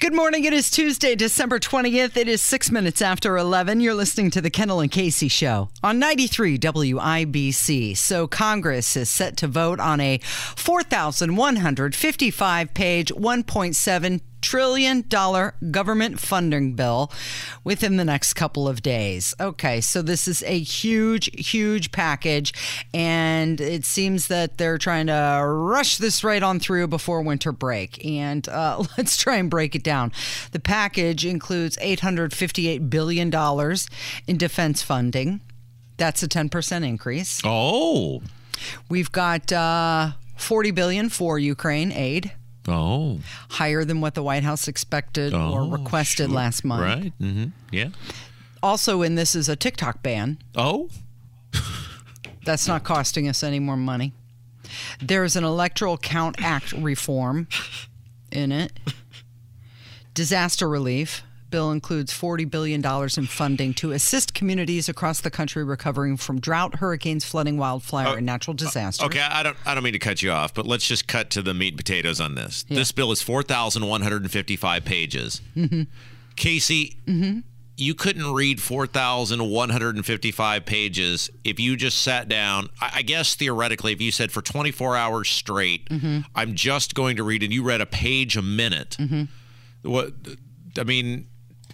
Good morning. It is Tuesday, December 20th. It is six minutes after 11. You're listening to the Kendall and Casey Show on 93 WIBC. So, Congress is set to vote on a 4,155 page, 1.7 trillion dollar government funding bill within the next couple of days. Okay, so this is a huge, huge package, and it seems that they're trying to rush this right on through before winter break. And uh, let's try and break it down. The package includes $858 billion in defense funding. That's a 10% increase. Oh. We've got uh, 40 billion for Ukraine aid. Oh. Higher than what the White House expected Oh, or requested sure. last month. Right. Mm-hmm. Yeah. Also, in this is a TikTok ban. Oh. That's not costing us any more money. There's an Electoral Count Act reform in it. Disaster relief. Bill includes $40 billion in funding to assist communities across the country recovering from drought, hurricanes, flooding, wildfire, oh, and natural uh, disasters. Okay, I don't I don't mean to cut you off, but let's just cut to the meat and potatoes on this. This bill is 4,155 pages. Mm-hmm. Casey, mm-hmm. you couldn't read 4,155 pages if you just sat down. I, I guess theoretically, if you said for 24 hours straight, mm-hmm. I'm just going to read, and you read a page a minute. What? I mean,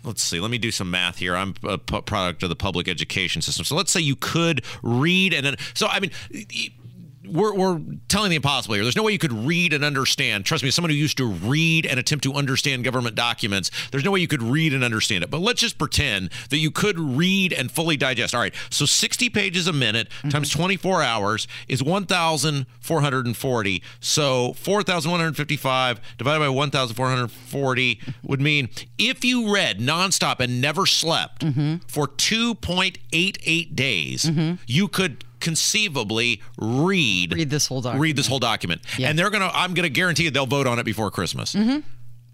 let's see. Let me do some math here. I'm a product of the public education system. So let's say you could read and then. So I mean. We're, we're telling the impossible here. There's no way you could read and understand. Trust me, someone who used to read and attempt to understand government documents, there's no way you could read and understand it. But let's just pretend that you could read and fully digest. All right, so 60 pages a minute mm-hmm. times 24 hours is 1,440. So 4,155 divided by 1,440 would mean if you read nonstop and never slept mm-hmm. for 2.88 days, mm-hmm. you could conceivably read Read this whole document. read this whole document and they're gonna i'm gonna guarantee you they'll vote on it before christmas mm-hmm.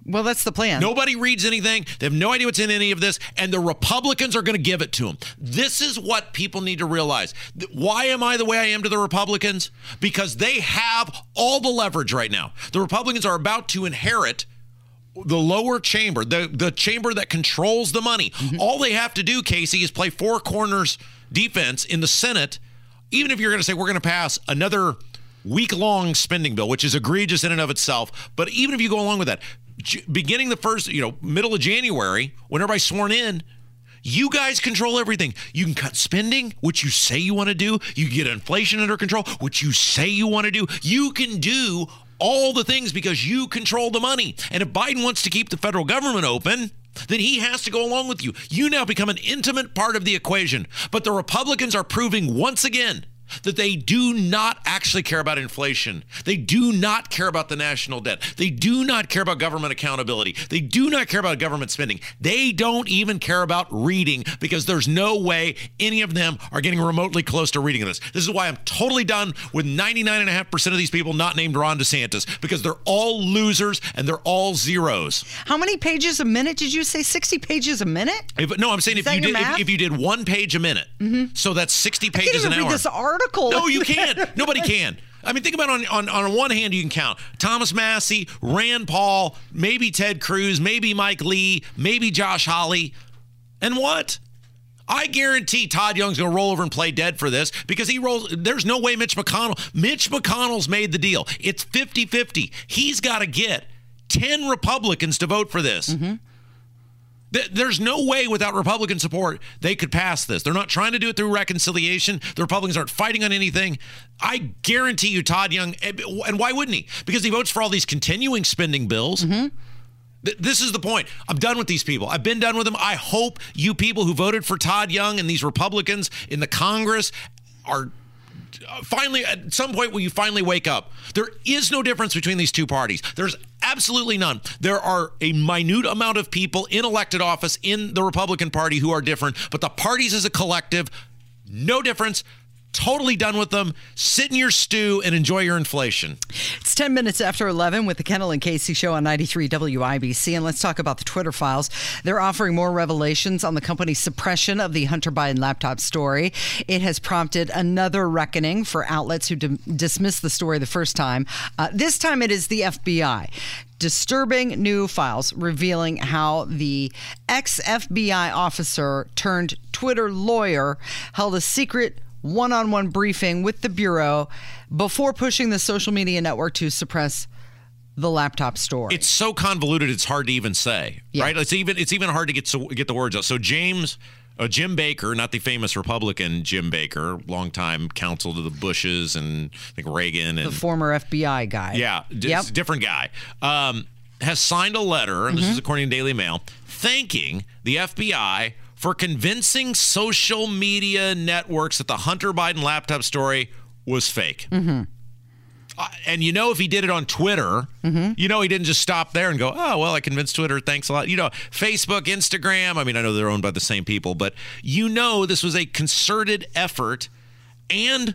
Well, that's the plan. Nobody reads anything. They have no idea what's in any of this, and the Republicans are going to give it to them. This is what people need to realize. Why am I the way I am to the Republicans? Because they have all the leverage right now. The Republicans are about to inherit the lower chamber, the the chamber that controls the money. Mm-hmm. All they have to do, Casey, is play four corners defense in the Senate. Even if you're going to say we're going to pass another week long spending bill, which is egregious in and of itself, but even if you go along with that, beginning the first, you know, middle of January, when everybody's sworn in, you guys control everything. You can cut spending, which you say you want to do. You get inflation under control, which you say you want to do. You can do all the things because you control the money. And if Biden wants to keep the federal government open, then he has to go along with you. You now become an intimate part of the equation. But the Republicans are proving once again that they do not actually care about inflation. They do not care about the national debt. They do not care about government accountability. They do not care about government spending. They don't even care about reading because there's no way any of them are getting remotely close to reading this. This is why I'm totally done with 99.5% of these people not named Ron DeSantis because they're all losers and they're all zeros. How many pages a minute did you say? 60 pages a minute? If, no, I'm saying if you did if, if you did one page a minute, mm-hmm. so that's 60 I can't pages an hour. Article. No, you can't. Nobody can. I mean, think about it on, on on one hand, you can count Thomas Massie, Rand Paul, maybe Ted Cruz, maybe Mike Lee, maybe Josh Hawley, and what? I guarantee Todd Young's going to roll over and play dead for this because he rolls. There's no way Mitch McConnell. Mitch McConnell's made the deal. It's 50 50. He's got to get 10 Republicans to vote for this. Mm-hmm. Th- There's no way without Republican support they could pass this. They're not trying to do it through reconciliation. The Republicans aren't fighting on anything. I guarantee you, Todd Young, eh, and and why wouldn't he? Because he votes for all these continuing spending bills. Mm-hmm. Th- This is the point. I'm done with these people. I've been done with them. I hope you people who voted for Todd Young and these Republicans in the Congress are finally, at some point, will you finally wake up? There is no difference between these two parties. There's absolutely none. There are a minute amount of people in elected office in the Republican Party who are different, but the parties as a collective, no difference totally done with them. Sit in your stew and enjoy your inflation. It's 10 minutes after 11 with the Kendall and Casey show on 93 WIBC. And let's talk about the Twitter files. They're offering more revelations on the company's suppression of the Hunter Biden laptop story. It has prompted another reckoning for outlets who d- dismissed the story the first time. Uh, this time it is the FBI disturbing new files revealing how the ex FBI officer turned Twitter lawyer held a secret one on one briefing with the Bureau before pushing the social media network to suppress the laptop story. It's so convoluted; it's hard to even say. Yeah. Right? It's even it's even hard to get to get the words out. So James. Uh, Jim Baker, not the famous Republican Jim Baker, longtime counsel to the Bushes and I think Reagan and the former FBI guy. Yeah, d- Yep. different guy. Um, has signed a letter, and this Mm-hmm. is according to Daily Mail, thanking the FBI for convincing social media networks that the Hunter Biden laptop story was fake. Mm-hmm. Uh, and you know, if he did it on Twitter, Mm-hmm. you know, he didn't just stop there and go, oh, well, I convinced Twitter. Thanks a lot. You know, Facebook, Instagram. I mean, I know they're owned by the same people, but you know, this was a concerted effort. And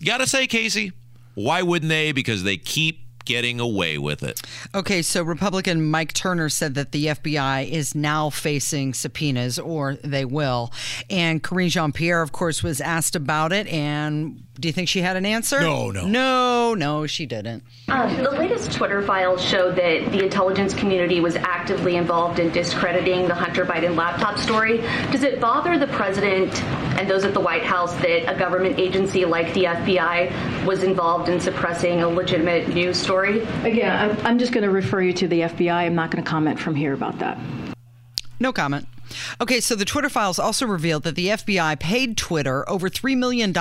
you got to say, Casey, why wouldn't they? Because they keep getting away with it. Okay, so Republican Mike Turner said that the FBI is now facing subpoenas, or they will. And Karine Jean Pierre, of course, was asked about it. And do you think she had an answer? No, no. No, no, she didn't. Um, the latest Twitter files show that the intelligence community was actively involved in discrediting the Hunter Biden laptop story. Does it bother the president and those at the White House that a government agency like the FBI was involved in suppressing a legitimate news story? Again, I'm, I'm just going to refer you to the FBI. I'm not going to comment from here about that. No comment. Okay, so the Twitter files also revealed that the FBI paid Twitter over $3 million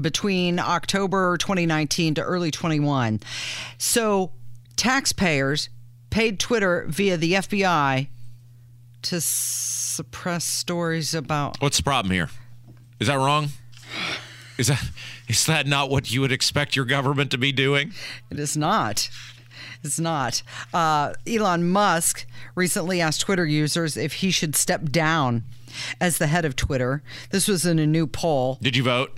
between October 2019 to early 21. So taxpayers paid Twitter via the FBI to suppress stories about. What's the problem here? Is that wrong? Is that is that not what you would expect your government to be doing? It is not. It's not. Uh, Elon Musk recently asked Twitter users if he should step down as the head of Twitter. This was in a new poll. Did you vote?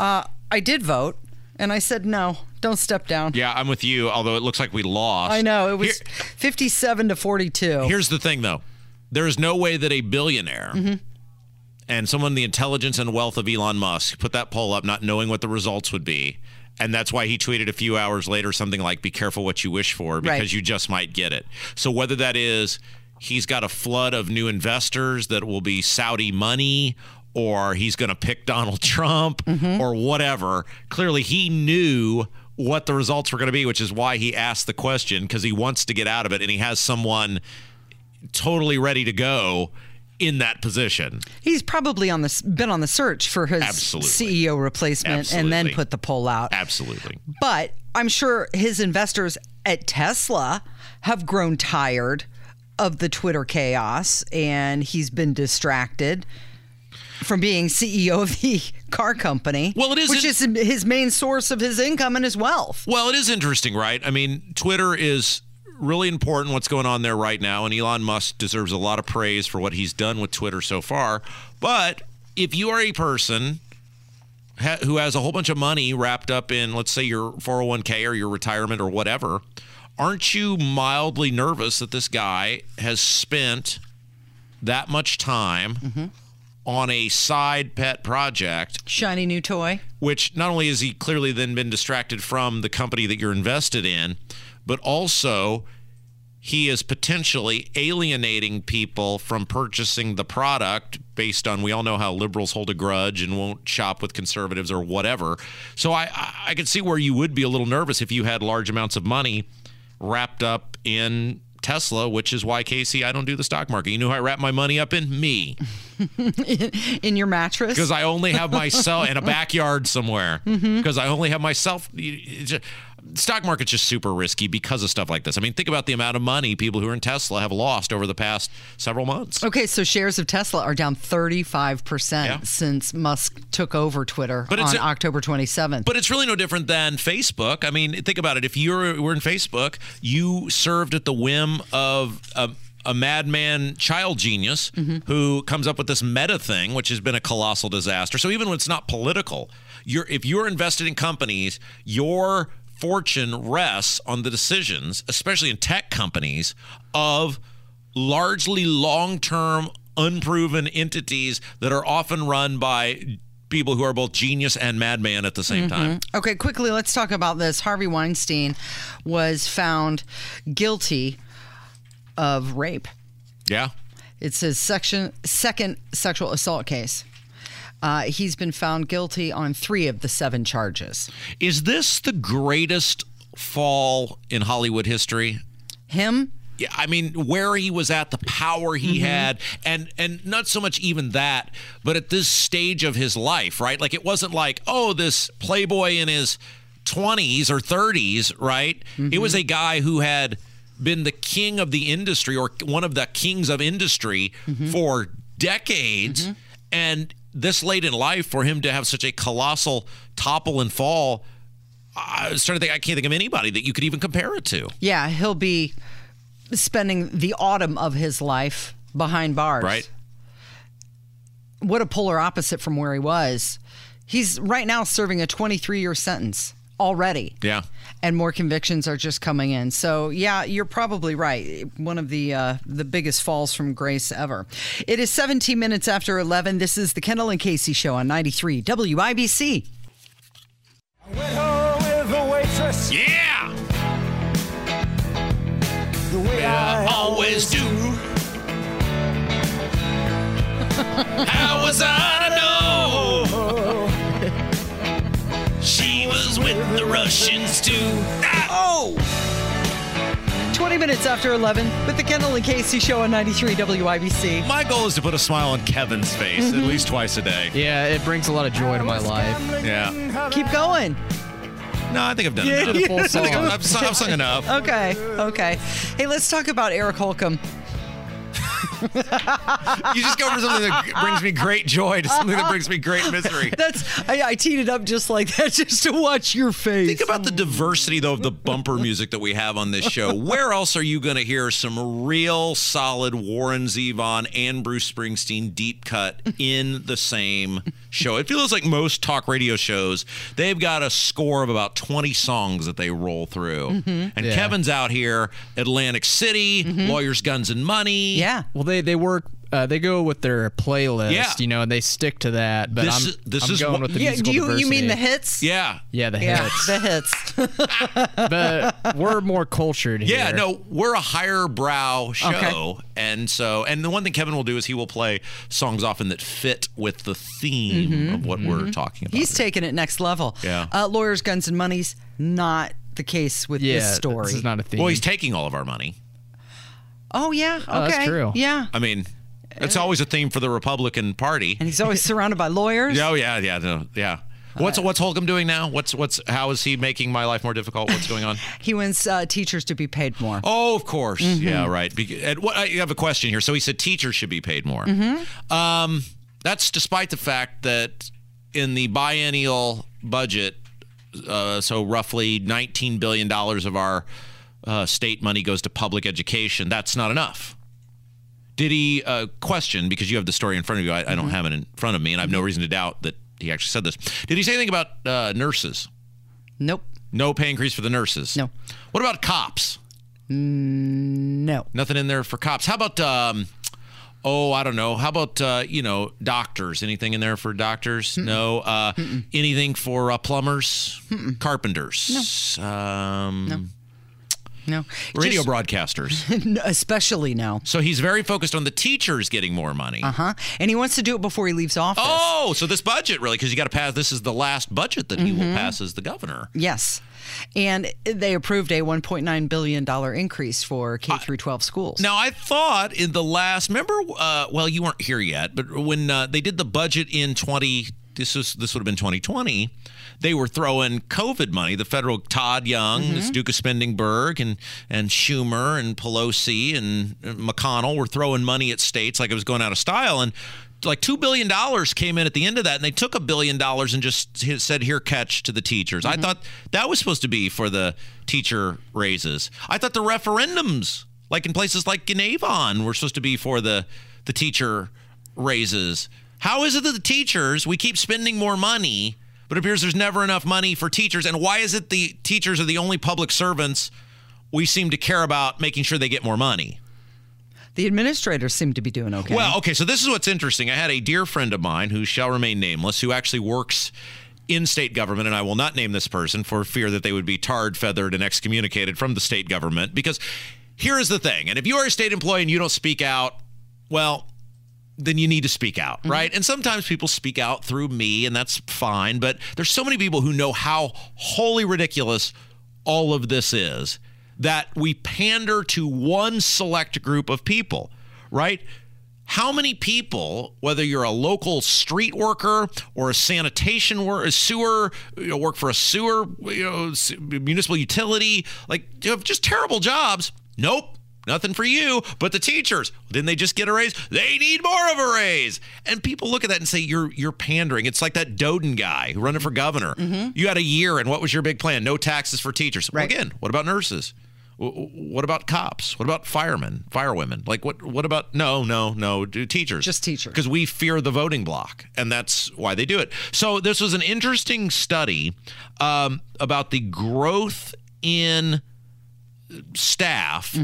Uh, I did vote, and I said no. Don't step down. Yeah, I'm with you. Although it looks like we lost. I know it was Here- 57 to 42. here's the thing, though. There is no way that a billionaire Mm-hmm. and someone the intelligence and wealth of Elon Musk put that poll up, not knowing what the results would be. And that's why he tweeted a few hours later something like, "Be careful what you wish for, because Right. you just might get it." So whether that is he's got a flood of new investors that will be Saudi money, or he's going to pick Donald Trump, Mm-hmm. or whatever. Clearly, he knew what the results were going to be, which is why he asked the question because he wants to get out of it, and he has someone totally ready to go in that position. He's probably on the been on the search for his Absolutely. CEO replacement and then put the poll out. Absolutely. But I'm sure his investors at Tesla have grown tired of the Twitter chaos and he's been distracted from being CEO of the car company. Well, it is which in- is his main source of his income and his wealth. Well, it is interesting, right? I mean, Twitter is really important what's going on there right now, and Elon Musk deserves a lot of praise for what he's done with Twitter so far. But if you are a person ha- who has a whole bunch of money wrapped up in, let's say, your 401k or your retirement or whatever, aren't you mildly nervous that this guy has spent that much time mm-hmm. on a side pet project Shiny new toy. which not only has he clearly then been distracted from the company that you're invested in, but also he is potentially alienating people from purchasing the product based on we all know how liberals hold a grudge and won't shop with conservatives or whatever. So I I, could see where you would be a little nervous if you had large amounts of money wrapped up in Tesla, which is why Casey, I don't do the stock market. You know who I wrap my money up in? Me. In your mattress? because I only have myself in a backyard somewhere. Mm-hmm. Because I only have myself. Stock market's just super risky because of stuff like this. I mean, think about the amount of money people who are in Tesla have lost over the past several months. Okay, so shares of Tesla are down 35% Yeah. since Musk took over Twitter But it's on a- October 27th. But it's really no different than Facebook. I mean, think about it. If you were in Facebook, you served at the whim of a, a madman child genius mm-hmm. who comes up with this meta thing, which has been a colossal disaster. So even when it's not political, you're if you're invested in companies, your fortune rests on the decisions, especially in tech companies, of largely long-term unproven entities that are often run by people who are both genius and madman at the same mm-hmm. time. Okay, quickly, let's talk about this. Harvey Weinstein was found guilty of rape. Yeah. It's his section, second sexual assault case. Uh, he's been found guilty on three of the seven charges. Is this the greatest fall in Hollywood history? Him, Yeah, I mean, where he was at, the power he mm-hmm. had, and and not so much even that, but at this stage of his life, right? Like it wasn't like, oh, this playboy in his twenties or thirties, right? It was mm-hmm. a guy who had been the king of the industry or one of the kings of industry mm-hmm. for decades, and this late in life for him to have such a colossal topple and fall. I was trying to think. I can't think of anybody that you could even compare it to. yeah, he'll be spending the autumn of his life behind bars. Right. What a polar opposite from where he was. He's right now serving a 23 year sentence already. Yeah. and more convictions are just coming in. So yeah, you're probably right. One of the uh, the biggest falls from grace ever. It is 17 minutes after 11. This is the Kendall and Casey show on 93 WIBC. Went home with a waitress Yeah. the way I always do. How was I to know? With the Russians too. Ah! Oh! 20 minutes after 11 with the Kendall and Casey show on 93 WIBC. My goal is to put a smile on Kevin's face at mm-hmm. least twice a day. Yeah, it brings a lot of joy to my life. Yeah. Keep going. No, I think I've done Yeah, enough. yeah. Full I think song. I've, I've, I've sung enough. Okay, okay. Hey, let's talk about Eric Holcomb. You just go for something that brings me great joy to something that brings me great misery. That's I, I teed it up just like that just to watch your face. Think about the diversity, though, of the bumper music that we have on this show. Where else are you going to hear some real solid Warren Zevon and Bruce Springsteen deep cut in the same show? It feels like most talk radio shows, they've got a score of about 20 songs that they roll through. Mm-hmm. And Yeah. Kevin's out here, Atlantic City, mm-hmm. Lawyers, Guns, and Money. yeah. Well, they they work. Uh, they go with their playlist, Yeah. you know, and they stick to that. But This I'm, is- this I'm is going what- with the Yeah, musical do you you mean the hits? Yeah. Yeah, the Yeah, hits. the hits. but we're more cultured here. Yeah, no, we're a higher brow show. Okay. And so, and the one thing Kevin will do is he will play songs often that fit with the theme of what we're talking about. Mm-hmm. He's taking it next level. Yeah. Uh, Lawyers, Guns, and Money's not the case with Yeah, this story. this is not a theme. well, he's taking all of our money. Oh, yeah. Okay. Oh, that's true. Yeah. I mean, it's always a theme for the Republican Party. And he's always surrounded by lawyers. Oh yeah, yeah, no, yeah. What's what's Holcomb doing now? What's what's how is he making my life more difficult? What's going on? He wants uh, teachers to be paid more. Oh, of course. Yeah, right. Be- and what, I have a question here. So he said teachers should be paid more. Hmm. Um, that's despite the fact that in the biennial budget, uh, so roughly $19 billion of our uh, state money goes to public education. That's not enough. Did he uh, question, because you have the story in front of you, I, I don't have it in front of me, and I have no reason to doubt that he actually said this. Did he say anything about uh, nurses? Nope. No pay increase for the nurses? No. What about cops? No. Nothing in there for cops. How about um oh, I don't know. How about uh, you know, doctors? Anything in there for doctors? No. Uh anything for uh, plumbers? Carpenters? No. Um No. Radio Just- broadcasters. Especially now. so he's very focused on the teachers getting more money. Uh huh? And he wants to do it before he leaves office. Oh, so this budget really because you got to pass this is the last budget that he will Mm-hmm. pass as the governor. Yes. And they approved a $1.9 billion increase for K through 12 schools. Now, I thought in the last, remember, uh, well, you weren't here yet, but when uh, they did the budget in 20 this was this would have been 2020. They were throwing COVID money. The federal Todd Young, Mm-hmm. this Duke of Spendingburg, and and Schumer and Pelosi and McConnell were throwing money at states like it was going out of style. And like two billion dollars came in at the end of that, and they took a billion dollars and just said, "Here, catch to the teachers." I thought that was supposed to be for the teacher raises. I thought the referendums, like in places like in Avon, were supposed to be for the the teacher raises. How is it that the teachers we keep spending more money, but it appears there's never enough money for teachers? And why is it the teachers are the only public servants we seem to care about making sure they get more money? The administrators seem to be doing okay. Well, okay, so this is what's interesting. I had a dear friend of mine who shall remain nameless, who actually works in state government, and I will not name this person for fear that they would be tarred, feathered, and excommunicated from the state government. Because here is the thing, and if you are a state employee and you don't speak out, well, then you need to speak out, mm-hmm. right? And sometimes people speak out through me, and that's fine. But there's so many people who know how wholly ridiculous all of this is that we pander to one select group of people, right? How many people, whether you're a local street worker or a sanitation worker, a sewer, you know, work for a sewer, you know, municipal utility, like you have just terrible jobs? Nope. Nothing for you, but the teachers. Didn't they just get a raise? They need more of a raise. And people look at that and say, "You're you're pandering." It's like that Doden guy who running for governor. You had a year, and what was your big plan? No taxes for teachers. Well, again, what about nurses? What about cops? What about firemen, firewomen? Like what? What about no, no, no? Do teachers? Just teachers. Because we fear the voting block, and that's why they do it. So this was an interesting study um, about the growth in staff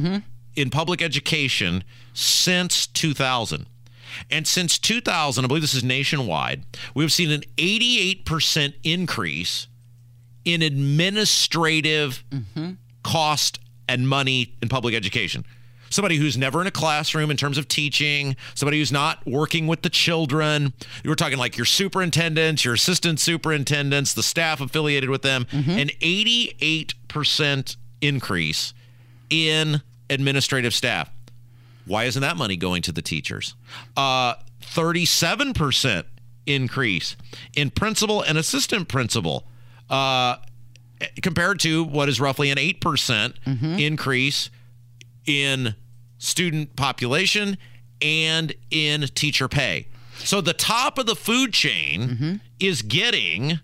in public education since 2000. And since 2000, I believe this is nationwide, we've seen an 88% increase in administrative mm-hmm. cost and money in public education. Somebody who's never in a classroom in terms of teaching, somebody who's not working with the children. We're talking like your superintendents, your assistant superintendents, the staff affiliated with them, mm-hmm. an 88% increase in administrative staff. Why isn't that money going to the teachers? Uh, 37% increase in principal and assistant principal uh, compared to what is roughly an 8% increase in student population and in teacher pay. So the top of the food chain is getting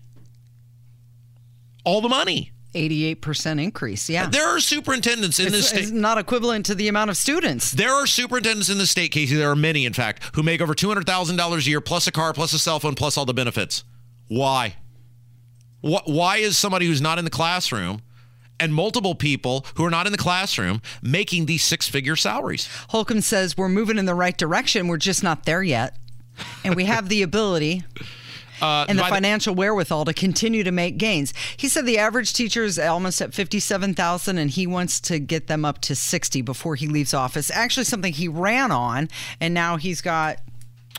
all the money. 88% increase. Yeah. There are superintendents in this state. it's not equivalent to the amount of students. There are superintendents in the state, Casey. There are many, in fact, who make over two hundred thousand dollars a year, plus a car, plus a cell phone, plus all the benefits. Why? Wh- Why is somebody who's not in the classroom and multiple people who are not in the classroom making these six-figure salaries? Holcomb says we're moving in the right direction. We're just not there yet. And we have the ability Uh, and the by the- financial wherewithal to continue to make gains. He said the average teacher is almost at 57,000 and he wants to get them up to 60 before he leaves office. Actually something he ran on and now he's got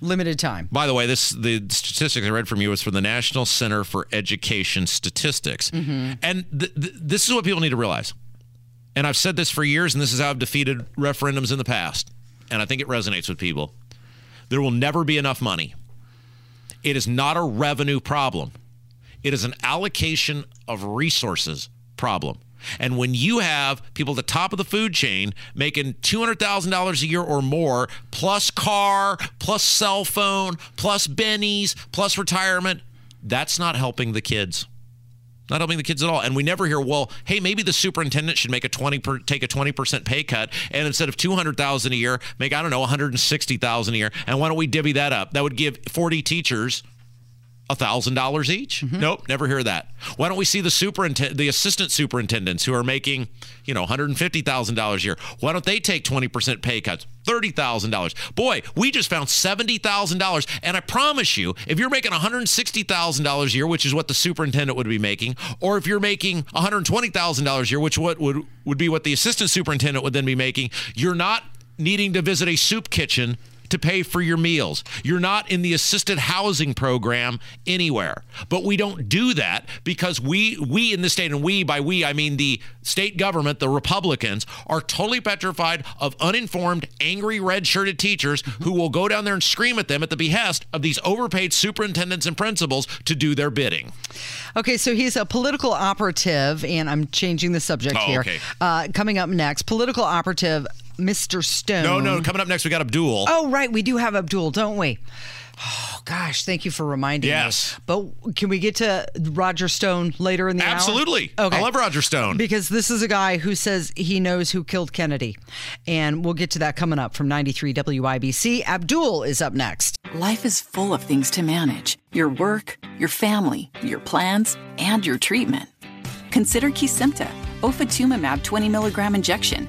limited time. By the way, this the statistics I read from you was from the National Center for Education Statistics, mm-hmm. and th- th- this is what people need to realize. And I've said this for years, and this is how I've defeated referendums in the past, and I think it resonates with people. There will never be enough money. It is not a revenue problem. It is an allocation of resources problem. And when you have people at the top of the food chain making $200,000 a year or more, plus car, plus cell phone, plus bennies, plus retirement, that's not helping the kids. Not helping the kids at all. And we never hear, well, hey, maybe the superintendent should make a 20 per, take a 20% pay cut and instead of 200,000 a year, make I don't know, 160,000 a year. And why don't we divvy that up? That would give 40 teachers $1,000 each? Mm-hmm. Nope, never hear that. Why don't we see the superintendent, the assistant superintendents who are making, you know, $150,000 a year? Why don't they take 20% pay cuts? $30,000. Boy, we just found $70,000. And I promise you, if you're making $160,000 a year, which is what the superintendent would be making, or if you're making $120,000 a year, which what would, would be what the assistant superintendent would then be making, you're not needing to visit a soup kitchen to pay for your meals. You're not in the assisted housing program anywhere. But we don't do that because we we in the state and we by we I mean the state government, the Republicans are totally petrified of uninformed, angry red-shirted teachers who will go down there and scream at them at the behest of these overpaid superintendents and principals to do their bidding. Okay, so he's a political operative, and I'm changing the subject Oh, here. okay. Uh, coming up next, political operative Mr. Stone. No, no, coming up next we got Abdul. Oh, right. We do have Abdul, don't we? Oh, gosh. Thank you for reminding us. Yes. me. But can we get to Roger Stone later in the hour? Absolutely. Okay. I love Roger Stone. Because this is a guy who says he knows who killed Kennedy. And we'll get to that coming up from 93 WIBC. Abdul is up next. Life is full of things to manage your work, your family, your plans, and your treatment. Consider Kesimpta, ofatumumab 20 milligram injection.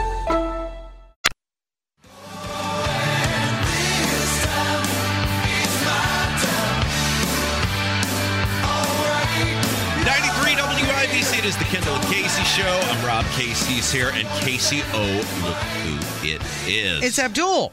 It is the Kendall and Casey show. I'm Rob Casey's here, and Casey, oh, look who it is. It's Abdul.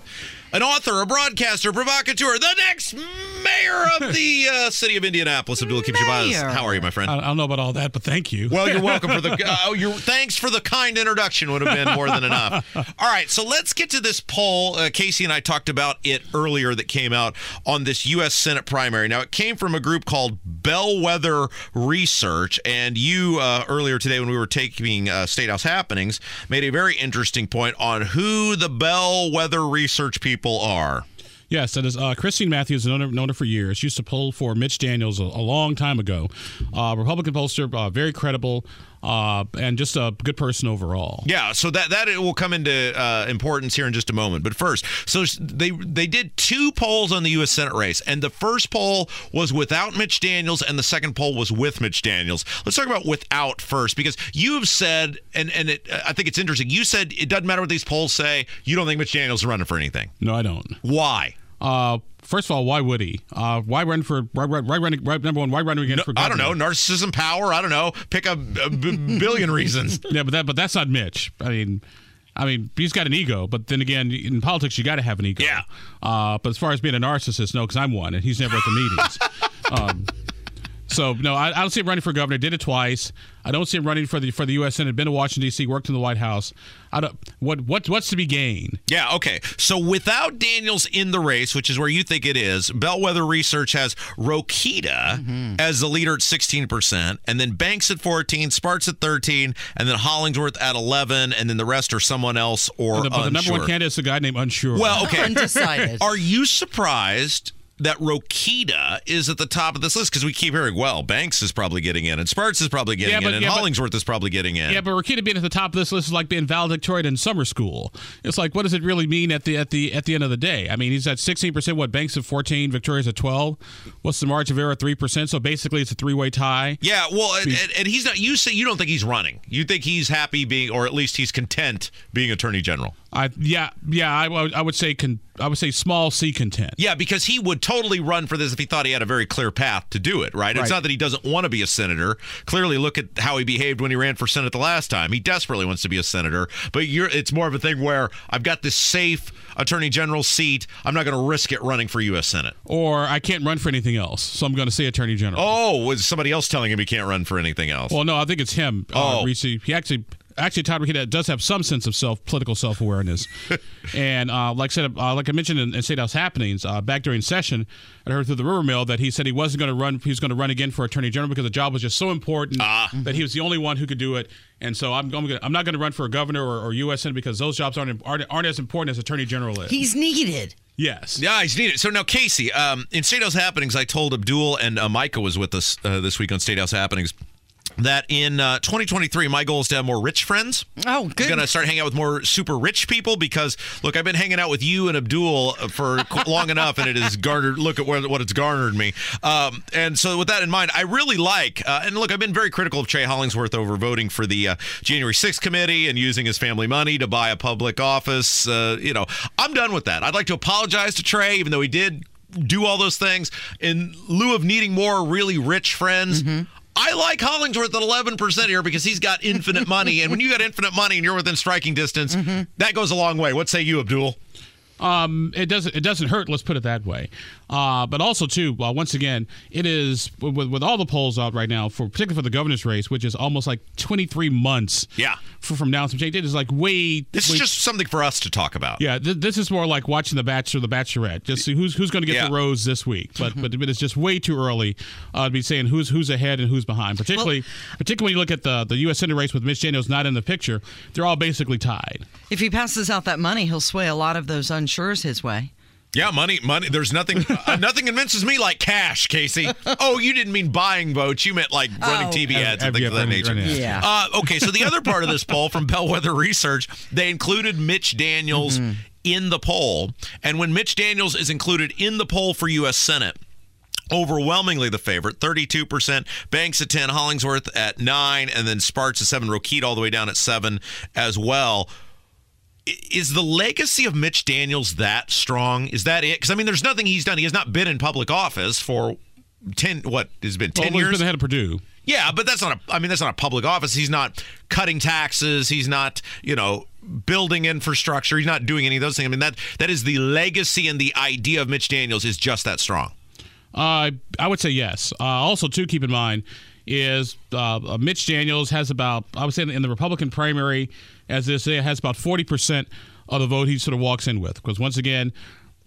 An author, a broadcaster, provocateur, the next mayor of the uh, city of Indianapolis, Abdul-Hakim Shabazz. Mayor. How are you, my friend? I, I don't know about all that, but thank you. Well, you're welcome for the. Uh, your thanks for the kind introduction would have been more than enough. All right, so let's get to this poll. Uh, Casey and I talked about it earlier that came out on this U.S. Senate primary. Now, it came from a group called Bellwether Research, and you uh, earlier today when we were taking uh, State House happenings made a very interesting point on who the Bellwether Research people are. Yes, that is uh, Christine Matthews, known her, for years. She used to poll for Mitch Daniels a, a long time ago. Uh, Republican pollster, uh, very credible, uh, and just a good person overall. Yeah, so that that will come into uh, importance here in just a moment. But first, so they they did two polls on the U.S. Senate race, and the first poll was without Mitch Daniels, and the second poll was with Mitch Daniels. Let's talk about without first, because you have said, and and it, I think it's interesting. You said it doesn't matter what these polls say. You don't think Mitch Daniels is running for anything. No, I don't. Why? Uh, first of all, why would he? Uh, why run for? Why, why, why running? Why, number one, why running against for governor? I don't know narcissism, power. I don't know. Pick a, a b- billion reasons. Yeah, but that but that's not Mitch. I mean, I mean, he's got an ego, but then again, in politics, you got to have an ego. Yeah. Uh, but as far as being a narcissist, no, because I'm one, and he's never at the meetings. um, so no, I, I don't see him running for governor. Did it twice. I don't see him running for the for the U.S. Senate. Been to Washington D.C. Worked in the White House. I don't. What what what's to be gained? Yeah, okay. So without Daniels in the race, which is where you think it is, Bellwether Research has Rokita mm-hmm. as the leader at 16%, and then Banks at 14, Spartz at 13, and then Hollingsworth at 11, and then the rest are someone else or But the, but the number one candidate is a guy named Unsure. Well, okay. Undecided. Are you surprised that Rokita is at the top of this list? Because we keep hearing, well, Banks is probably getting in, and Spartz is probably getting Yeah, in, and yeah, but- Hollingsworth is probably getting in. Yeah, but Rokita being at the top of this list is like being valedictorian in summer school. It's like, what does it really mean at the at the at the end of the day? I mean, he's at sixteen percent. What Banks at fourteen, Victoria's at twelve. What's the margin of error? Three percent. So basically, it's a three way tie. Yeah, well, and, and- he's not. You say you don't think he's running. You think he's happy being, or at least he's content being attorney general. I yeah yeah. I, would- I would say con, I would say small C content. Yeah, because he would totally run for this if he thought he had a very clear path to do it. Right? It's not that he doesn't want to be a senator. Clearly, look at how he behaved when he ran for senate the last time. He desperately wants to be a senator. But you're. It's more of a thing where I've got this safe attorney general seat. I'm not going to risk it running for U.S. Senate. Or I can't run for anything else, so I'm going to say attorney general. Oh, was somebody else telling him he can't run for anything else? Well, no, I think it's him. Oh. Uh, Reese, he actually actually Todd Rokita does have some sense of self political self awareness, and uh, like I said, uh, like I mentioned in, in State House happenings uh, back during session, I heard through the rumor mill that he said he wasn't going to run. He was going to run again for Attorney General because the job was just so important that he was the only one who could do it. And so I'm, I'm, gonna, I'm not going to run for a governor or, or U.S. Senate because those jobs aren't, aren't aren't as important as Attorney General is. He's needed. Yes. Yeah, he's needed. So now, Casey, um, in State House Happenings, I told Abdul and uh, Micah was with us uh, this week on State House Happenings that in uh, 2023, my goal is to have more rich friends. Oh, good. I'm going to start hanging out with more super rich people because, look, I've been hanging out with you and Abdul for long enough, and it has garnered, look at what, what it's garnered me. Um, and so, with that in mind, I really like, uh, and look, I've been very critical of Trey Hollingsworth over voting for the uh, January 6th committee and using his family money to buy a public office. Uh, you know, I'm done with that. I'd like to apologize to Trey, even though he did do all those things in lieu of needing more really rich friends. I like Hollingsworth at 11% here because he's got infinite money. And when you got infinite money and you're within striking distance, mm-hmm. that goes a long way. What say you, Abdul? Um, it doesn't it doesn't hurt. Let's put it that way. Uh, but also too, uh, once again, it is with, with all the polls out right now for particularly for the governor's race, which is almost like 23 months. Yeah. For, from now some change, it is like way. This way- is just something for us to talk about. Yeah, th- this is more like watching The Bachelor, The Bachelorette. Just see who's who's going to get Yeah. the rose this week. But but, but it's just way too early uh, to be saying who's who's ahead and who's behind. Particularly particularly when you look at the the U.S. Senate race with Mitch Daniels not in the picture, they're all basically tied. If he passes out that money, he'll sway a lot of those unsures his way. Yeah, money, money. There's nothing, uh, nothing convinces me like cash, Casey. Oh, you didn't mean buying votes. You meant like running Oh. TV ads and things of that running- nature. running. Yeah. Uh, okay, so the other part of this poll from Bellwether Research, they included Mitch Daniels in the poll, and when Mitch Daniels is included in the poll for U.S. Senate. Overwhelmingly the favorite, 32%. Banks at 10, Hollingsworth at 9, and then Spartz at 7, Rokita all the way down at 7 as well is the legacy of Mitch Daniels that strong? Is that it? Because I mean, there's nothing he's done. He has not been in public office for ten. What has been ten Well, he's years? been the head of Purdue. Yeah, but that's not a. I mean, that's not a public office. He's not cutting taxes. He's not, you know, building infrastructure. He's not doing any of those things. I mean, that that is the legacy and the idea of Mitch Daniels is just that strong. Uh, I would say yes. Uh, also, too, keep in mind is uh, Mitch Daniels has about I would say in the Republican primary, as they say, has about forty percent of the vote he sort of walks in with. Because once again,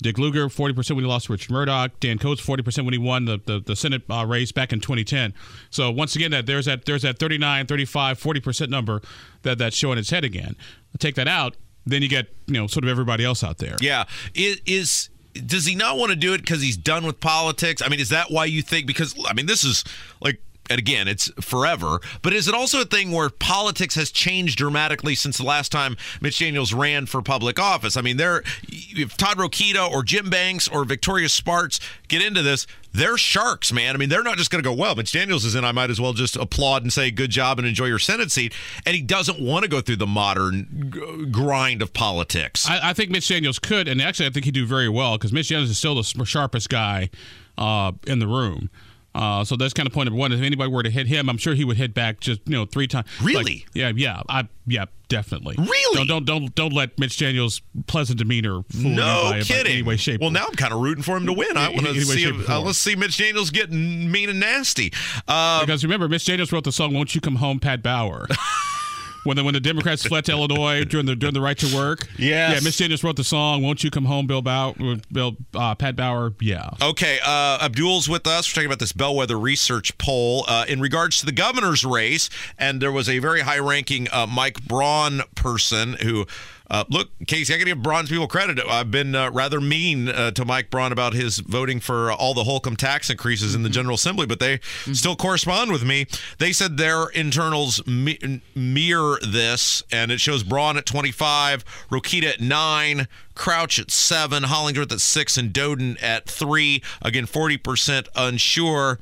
Dick Lugar forty percent when he lost to Richard Mourdock, Dan Coats forty percent when he won the the, the Senate uh, race back in 2010. So once again, that there's that there's that 39, 35, 40 percent number that that's showing its head again. Take that out, then you get you know sort of everybody else out there. Yeah, is, is does he not want to do it because he's done with politics? I mean, is that why you think? Because I mean, this is like. Again, it's forever. But is it also a thing where politics has changed dramatically since the last time Mitch Daniels ran for public office? I mean, there, if Todd Rokita or Jim Banks or Victoria Spartz get into this, they're sharks, man. I mean, they're not just going to go, well, Mitch Daniels is in. I might as well just applaud and say, good job and enjoy your Senate seat. And he doesn't want to go through the modern g- grind of politics. I, I think Mitch Daniels could, and actually, I think he'd do very well because Mitch Daniels is still the sharpest guy uh, in the room. Uh, so that's kind of point number one. If anybody were to hit him, I'm sure he would hit back just you know three times. Really? yeah, yeah, I, yeah, definitely. Really? Don't don't don't, don't let Mitch Daniels' pleasant demeanor fool No by kidding. any way, shape. well, now I'm kind of rooting for him to win. I want to see. shape, uh, let's see Mitch Daniels get mean and nasty. Uh, because remember, Mitch Daniels wrote the song "Won't You Come Home, Pat Bauer." When the when the Democrats fled to Illinois during the during the right to work, Yes. yeah, Miss Daniels wrote the song "Won't You Come Home, Bill Bauer," Bill uh, Pat Bauer, yeah. Okay, uh, Abdul's with us. We're talking about this Bellwether Research poll uh, in regards to the governor's race, and there was a very high-ranking uh, Mike Braun person who. Uh, look, Casey, I got to give Braun's people credit. I've been uh, rather mean uh, to Mike Braun about his voting for all the Holcomb tax increases in the General Assembly, but they still correspond with me. They said their internals mi- mirror this, and it shows Braun at 25, Rokita at 9, Crouch at 7, Hollingsworth at 6, and Doden at 3. Again, 40% unsure.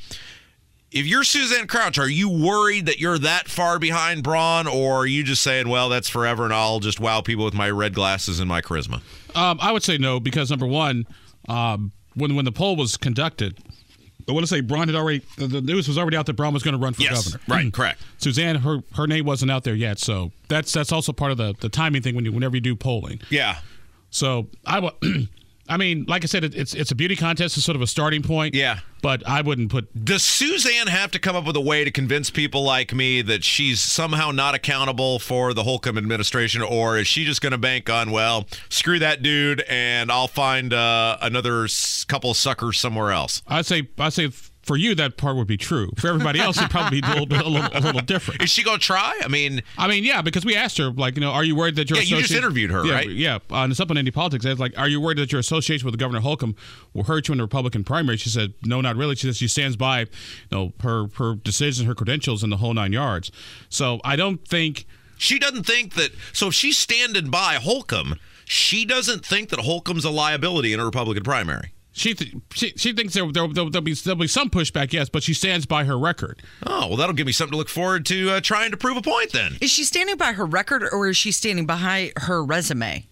If you're Suzanne Crouch, are you worried that you're that far behind Braun, or are you just saying, well, that's forever and I'll just wow people with my red glasses and my charisma? Um, I would say no because number one, um, when when the poll was conducted, I want to say Braun had already the news was already out that Braun was going to run for Yes, governor. right, correct. Suzanne, her her name wasn't out there yet, so that's that's also part of the the timing thing when you whenever you do polling. Yeah. So I would. I mean, like I said, it, it's it's a beauty contest. It's sort of a starting point. Yeah. But I wouldn't put. Does Suzanne have to come up with a way to convince people like me that she's somehow not accountable for the Holcomb administration, or is she just going to bank on, well, screw that dude, and I'll find uh, another s- couple suckers somewhere else? I'd say I say for you that part would be true. For everybody else, it'd probably be a little a little, a little different. Is she going to try? I mean, I mean, yeah, because we asked her, like, you know, are you worried that your Yeah, you just interviewed her, yeah, right? Yeah, on It's Up on Indy Politics. I was like, are you worried that your association with Governor Holcomb will hurt you in the Republican primary? She said, no, not really. She says she stands by, you know, her her decisions, her credentials, and the whole nine yards. So I don't think she doesn't think that. So if she's standing by Holcomb, she doesn't think that Holcomb's a liability in a Republican primary. She, th- she she thinks there, there, there, will be there'll be some pushback, yes, but she stands by her record. Oh well, that'll give me something to look forward to uh, trying to prove a point. Then Is she standing by her record or is she standing behind her resume?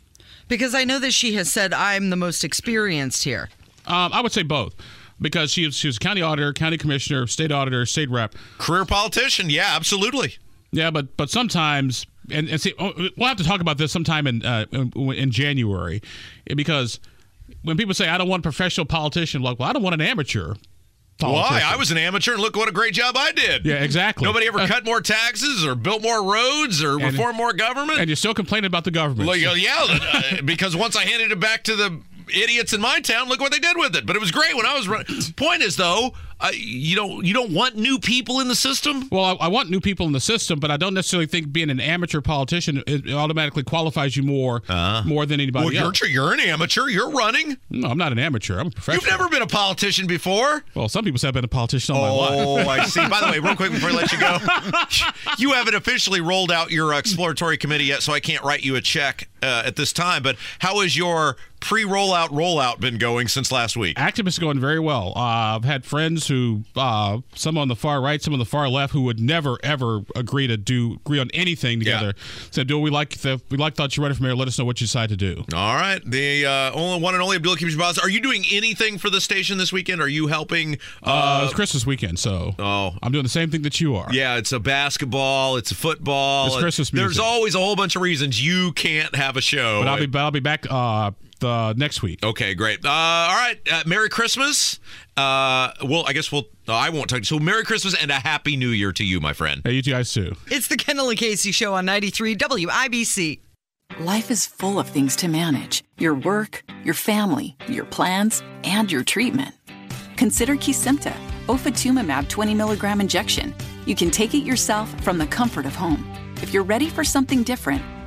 Because I know that she has said, I'm the most experienced here. Um, I would say both, because she was, she was county auditor, county commissioner, state auditor, state rep, career politician. Yeah, absolutely. Yeah, but but sometimes, and, and see, oh, we'll have to talk about this sometime in uh, in, in January, because when people say I don't want a professional politician, like, well, I don't want an amateur. Why? I was an amateur, and look what a great job I did. Yeah, exactly. Nobody ever Uh, cut more taxes or built more roads or And- reformed more government. and you're still complaining about the government. Yeah, uh, because once I handed it back to the idiots in my town, look what they did with it. But it was great when I was running. Point is, though, uh, you don't you don't want new people in the system. Well, I, I want new people in the system, but I don't necessarily think being an amateur politician it automatically qualifies you more more than anybody. Well, you're, you're an amateur. You're running. No, I'm not an amateur. I'm a professional. You've never been a politician before. Well, some people say I've been a politician all Oh, my life. Oh, I see. By the way, real quick before I let you go, you haven't officially rolled out your exploratory committee yet, so I can't write you a check uh, at this time. But how has your pre-rollout rollout been going since last week? Activists going very well. Uh, I've had friends who, uh, some on the far right, some on the far left, who would never ever agree to do agree on anything together. Said, "Do we like the we like thought you're running for mayor? Let us know what you decide to do." All right, the uh, only one and only Abdul-Hakim Shabazz. Are you doing anything for the station this weekend? Are you helping? Uh, it's Christmas weekend, so oh, I'm doing the same thing that you are. Yeah, it's a basketball. It's a football. It's Christmas Music. There's always a whole bunch of reasons you can't have a show. But I'll be but I'll be back uh, the next week. Okay, great. Uh, all right, uh, Merry Christmas. Uh, well, I guess we'll. Uh, I won't talk. to So, Merry Christmas and a Happy New Year to you, my friend. Hey, you guys too. It's the Kendall and Casey Show on 93 WIBC. Life is full of things to manage your work, your family, your plans, and your treatment. Consider Kesimpta, ofatumumab 20 milligram injection. You can take it yourself from the comfort of home. If you're ready for something different,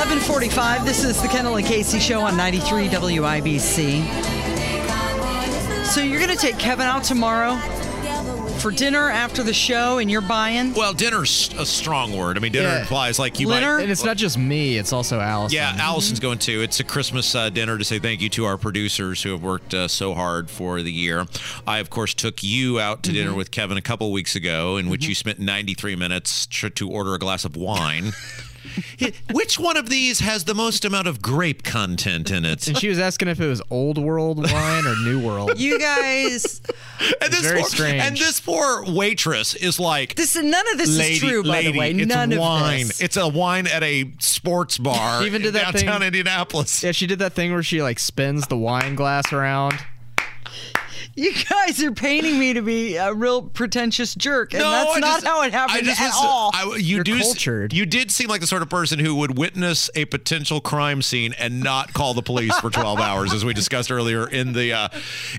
1145. This is the Kendall and Casey Show on 93 WIBC. So you're going to take Kevin out tomorrow for dinner after the show and you're buying? Well, dinner's a strong word. I mean, dinner Yeah. implies like you Dinner? might. And it's not just me; it's also Allison. Yeah, Allison's going too. It's a Christmas uh, dinner to say thank you to our producers who have worked uh, so hard for the year. I, of course, took you out to dinner with Kevin a couple weeks ago, in which you spent 93 minutes to order a glass of wine. Which one of these has the most amount of grape content in it? And she was asking if it was old world wine or new world. You guys, And this very poor, strange. And this poor waitress is like, this none of this lady, is true, by lady, the way. It's None wine. of this. It's a wine at a sports bar Even did that downtown thing- Indianapolis. Yeah, she did that thing where she like spins the wine glass around. You guys are painting me to be a real pretentious jerk, and No, that's I not just- how it happened I just at was- all. I- you do You did seem like the sort of person who would witness a potential crime scene and not call the police for 12 hours, as we discussed earlier in the uh,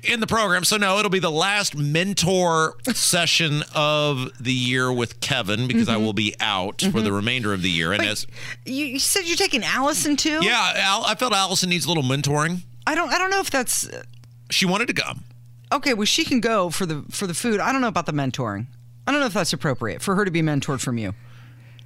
in the program. So no, it'll be the last mentor session of the year with Kevin because I Mhm. will be out for the remainder of the year. And Wait, as you, you said you're taking Allison too. yeah, Al, I felt Allison needs a little mentoring. I don't. I don't know if that's She wanted to come. Okay. Well, she can go for the for the food. I don't know about the mentoring. I don't know if that's appropriate for her to be mentored from you.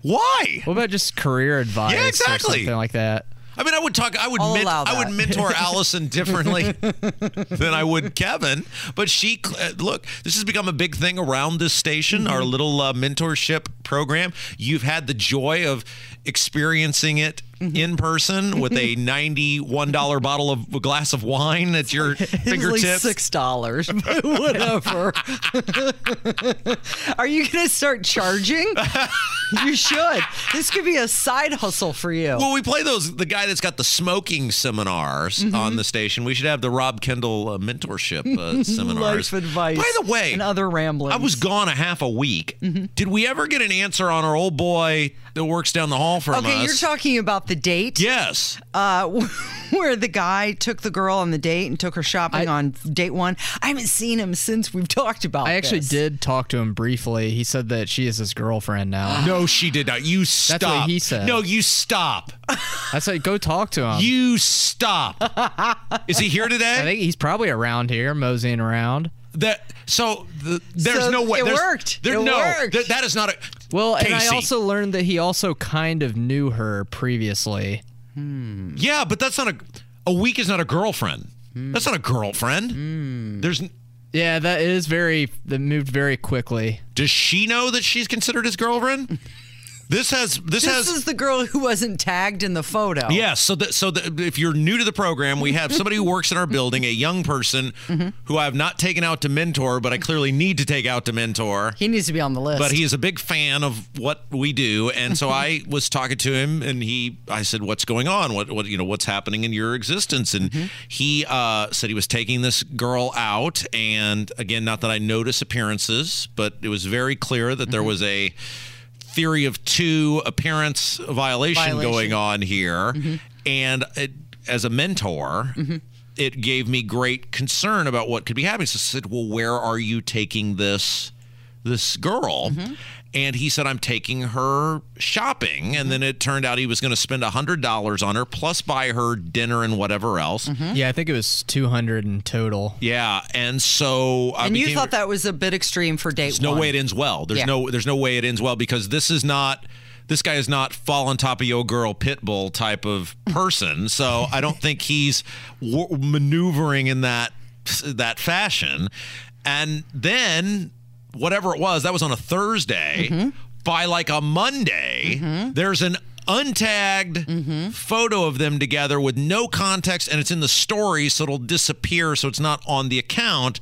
Why? What about just career advice? Yeah, Or exactly. something like that. I mean, I would talk. I would. I'll men- allow I would mentor Allison differently than I would Kevin. But she, uh, look, this has become a big thing around this station. Our little uh, mentorship program. You've had the joy of experiencing it in person with a ninety-one dollar bottle of a glass of wine at your fingertips. six dollars, whatever. Are you going to start charging? you should. This could be a side hustle for you. Well, we play those. The guy that's got the smoking seminars Mm-hmm. on the station. We should have the Rob Kendall uh, mentorship uh, seminars. Life advice. By the way, and other ramblings. I was gone a half a week. Mm-hmm. Did we ever get an answer on our old boy that works down the hall from Okay, us? Okay, you're talking about the date. Yes. Uh, where the guy took the girl on the date and took her shopping on date one. I haven't seen him since we've talked about. I actually this. did talk to him briefly. He said that she is his girlfriend now. No, she did not. You stop. That's what he said. No, you stop. I said, go talk to him. You stop. Is he here today? I think he's probably around here, moseying around. That so the, there's So no way. it there's- worked. There, It no, worked. th- that is not a. Well, and I also learned that he also kind of knew her previously. Yeah, but that's not a. A week is not a girlfriend. Hmm. That's not a girlfriend. There's. Yeah, that is very. That moved very quickly. Does she know that she's considered his girlfriend? This has this, This has is the girl who wasn't tagged in the photo. Yes. So that so that if you're new to the program, we have somebody who works in our building, a young person Mm-hmm. who I have not taken out to mentor, but I clearly need to take out to mentor. He needs to be on the list. But he is a big fan of what we do, and so I was talking to him, and he, I said, "What's going on? What, what, you know, what's happening in your existence?" And he uh, said he was taking this girl out, and again, not that I notice appearances, but it was very clear that there was a theory of two appearance violation, Violation. going on here, mm-hmm. and it, as a mentor. Mm-hmm. It gave me great concern about what could be happening. So I said, "Well, where are you taking this this girl?" Mm-hmm. And he said, "I'm taking her shopping." And then it turned out he was going to spend hundred dollars on her, plus buy her dinner and whatever else. Mm-hmm. Yeah, I think it was two hundred in total. Yeah, and so I and you thought that was a bit extreme for date there's no way it ends well. There's Yeah. no there's no way it ends well because this is not this guy is not fall on top of your girl pitbull type of person. so I don't think he's w- maneuvering in that that fashion. And then whatever it was, that was on a Thursday. Mm-hmm. By like a Monday, there's an untagged Mm-hmm. photo of them together with no context and it's in the story so it'll disappear so it's not on the account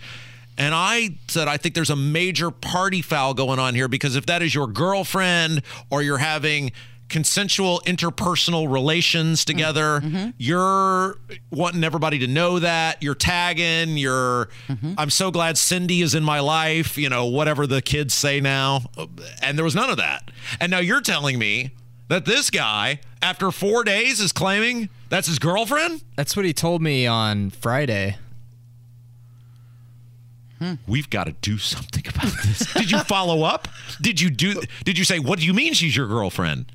and I said, I think there's a major party foul going on here because if that is your girlfriend or you're having consensual interpersonal relations together, mm-hmm. Mm-hmm. you're wanting everybody to know that. You're tagging, you're, mm-hmm. I'm so glad Cindy is in my life, you know, whatever the kids say now. And there was none of that. And now you're telling me that this guy, after four days, is claiming that's his girlfriend? That's what he told me on Friday. Hmm. We've got to do something about this. Did you follow up? Did you do? Did you say, "What do you mean she's your girlfriend"?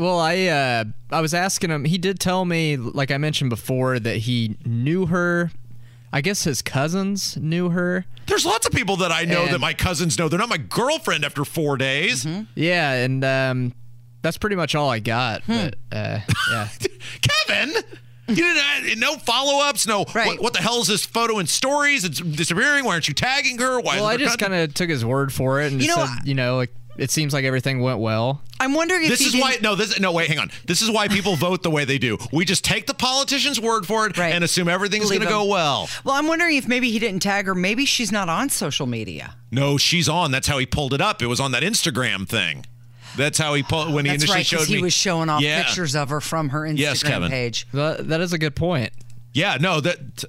Well, I uh, I was asking him. He did tell me, like I mentioned before, that he knew her. I guess his cousins knew her. There's lots of people that I know And- that my cousins know. They're not my girlfriend after four days. Yeah, and um, that's pretty much all I got. But uh, yeah, Kevin, you didn't no follow ups. No, what, what the hell is this photo in stories? It's disappearing. Why aren't you tagging her? Why? well, I just kind of took his word for it and You just know, said, you know, like it seems like everything went well. I'm wondering if This he is didn't- why no this no wait hang on this is why people vote the way they do we just take the politician's word for it and assume everything's Believe going to go well Well, I'm wondering if maybe he didn't tag her. Maybe she's not on social media. no she's on that's how he pulled it up it was on that Instagram thing that's how he pulled when he That's initially right, showed because me he was showing off Yeah. pictures of her from her Instagram Yes, Kevin. page. That, that is a good point. Yeah, no, that.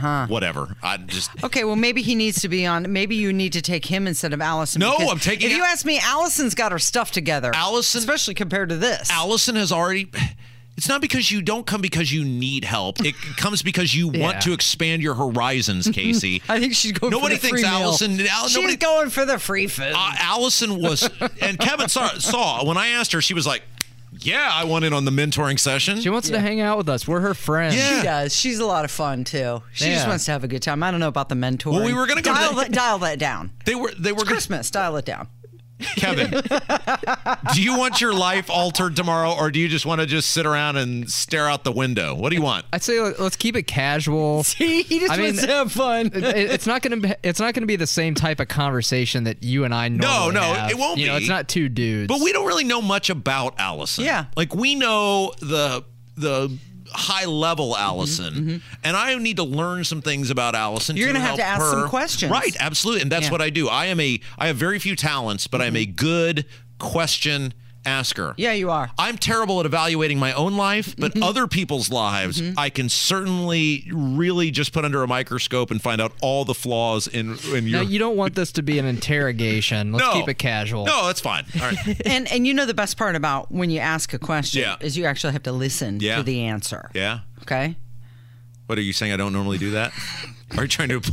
Huh. Whatever. I just Okay, well, maybe he needs to be on. Maybe you need to take him instead of Allison. No, I'm taking If you ask me, Allison's got her stuff together. Allison, especially compared to this. Allison has already. It's not because you don't come because you need help. It comes because you Yeah. want to expand your horizons, Casey. I think she's going. Nobody for the thinks free meal. Allison. Al, She's nobody, going for the free food. uh, Allison was, and Kevin saw, saw when I asked her, she was like, "Yeah, I want in on the mentoring session." She wants to hang out with us. We're her friends. Yeah. She does. She's a lot of fun too. She just wants to have a good time. I don't know about the mentor. Well, we were gonna go to dial, the- that, dial that down. They were they were It's Christmas. Dial it down. Kevin, do you want your life altered tomorrow, or do you just want to just sit around and stare out the window? What do you want? I'd say let- let's keep it casual. See, he just I mean, wants to have fun. it- it's not gonna be, it's not gonna be the same type of conversation that you and I normally no, have. it won't You know, it's not two dudes. But we don't really know much about Allison. Yeah. Like we know the the high level Mm-hmm, Allison, and I need to learn some things about Allison. You're to gonna have to ask some questions. Right, absolutely, and that's Yeah. what I do. I am a I have very few talents, but I'm a good question asker. Mm-hmm. Yeah, you are. I'm terrible at evaluating my own life, but Mm-hmm. other people's lives, I can certainly really just put under a microscope and find out all the flaws in in now you don't want this to be an interrogation. Let's No. keep it casual. no, that's fine. All right. and and you know the best part about when you ask a question Yeah. is you actually have to listen Yeah. to the answer. yeah. Okay. What are you saying? I don't normally do that. Are you trying to?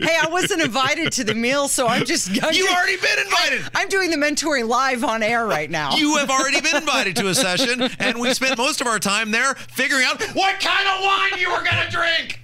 Hey, I wasn't invited to the meal, so I'm just. I'm You've just- already been invited. I'm doing the mentoring live on air right now. You have already been invited to a session, and we spent most of our time there figuring out what kind of wine you were going to drink.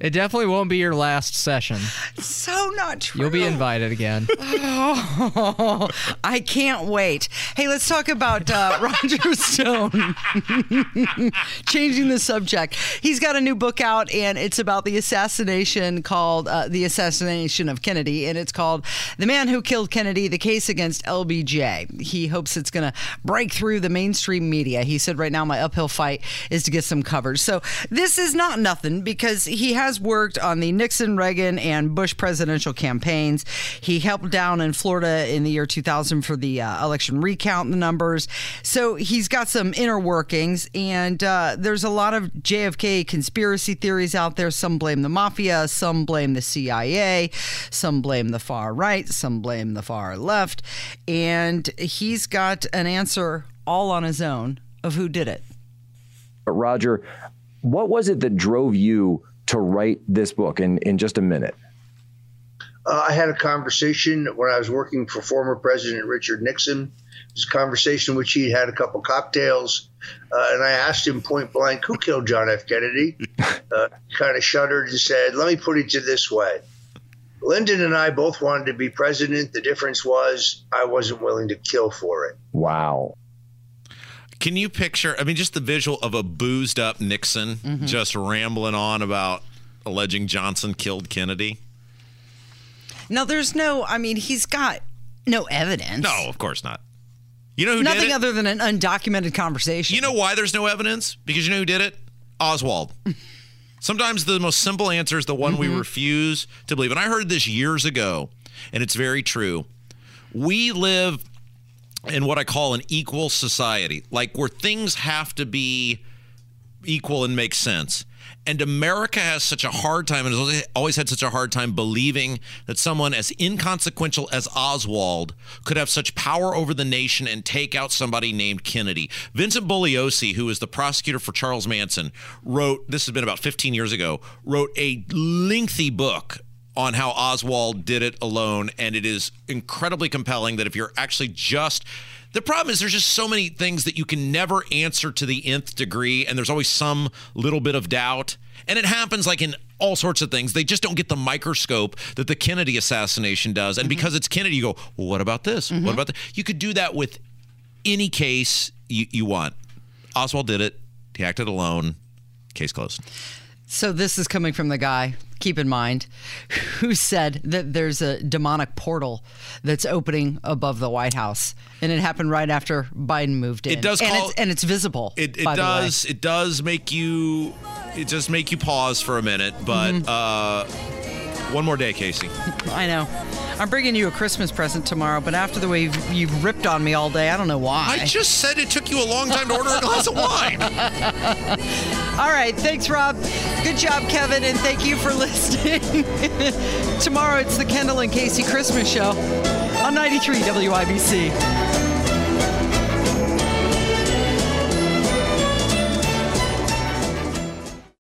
It definitely won't be your last session. so not true. You'll be invited again. Oh, I can't wait. Hey, let's talk about uh, Roger Stone. Changing the subject. He's got a new book out, and it's about the assassination called uh, The Assassination of Kennedy, and it's called The Man Who Killed Kennedy The Case Against LBJ. He hopes it's going to break through the mainstream media. He said, Right now, my uphill fight is to get some coverage. So, this is not nothing because he has worked on the Nixon, Reagan, and Bush presidential campaigns. He helped down in Florida in the year 2000 for the uh, election recount the numbers. So he's got some inner workings, and uh, there's a lot of JFK conspiracy theories out there. Some blame the mafia, some blame the CIA, some blame the far right, some blame the far left, and he's got an answer all on his own of who did it. But Roger, what was it that drove you to write this book in, in just a minute? Uh, I had a conversation when I was working for former President Richard Nixon. It was a conversation in which he had a couple cocktails, uh, and I asked him point blank, "Who killed John F. Kennedy?" Uh, kind of shuddered and said, "Let me put it to this way: Lyndon and I both wanted to be president. The difference was I wasn't willing to kill for it." Wow. Can you picture? I mean, just the visual of a boozed up Nixon Mm-hmm. just rambling on about alleging Johnson killed Kennedy. Now, there's no, I mean, he's got no evidence. No, of course not. You know who Nothing did it? other than an undocumented conversation. You know why there's no evidence? Because you know who did it? Oswald. Sometimes the most simple answer is the one we refuse to believe. And I heard this years ago, and it's very true. We live in what I call an equal society, like where things have to be equal and make sense. And America has such a hard time and has always had such a hard time believing that someone as inconsequential as Oswald could have such power over the nation and take out somebody named Kennedy. Vincent Bugliosi, who was the prosecutor for Charles Manson, wrote, this has been about 15 years ago, wrote a lengthy book on how Oswald did it alone. And it is incredibly compelling that if you're actually just the problem is there's just so many things that you can never answer to the nth degree, and there's always some little bit of doubt. And it happens like in all sorts of things. They just don't get the microscope that the Kennedy assassination does. And mm-hmm. because it's Kennedy, you go, well, what about this? What mm-hmm. about that? You could do that with any case you, you want. Oswald did it. He acted alone. Case closed. So this is coming from the guy, keep in mind, who said that there's a demonic portal that's opening above the White House. And it happened right after Biden moved in. It does and, call- it's, and it's visible. It, it by the way. does it does make you it does make you pause for a minute, but Mhm. uh, one more day, Casey. I know. I'm bringing you a Christmas present tomorrow, but after the way you've, you've ripped on me all day, I don't know why. I just said it took you a long time to order a glass of wine. all right. Thanks, Rob. Good Good job, Kevin, and thank you for listening. Tomorrow it's the Kendall and Casey Christmas show on 93 WIBC.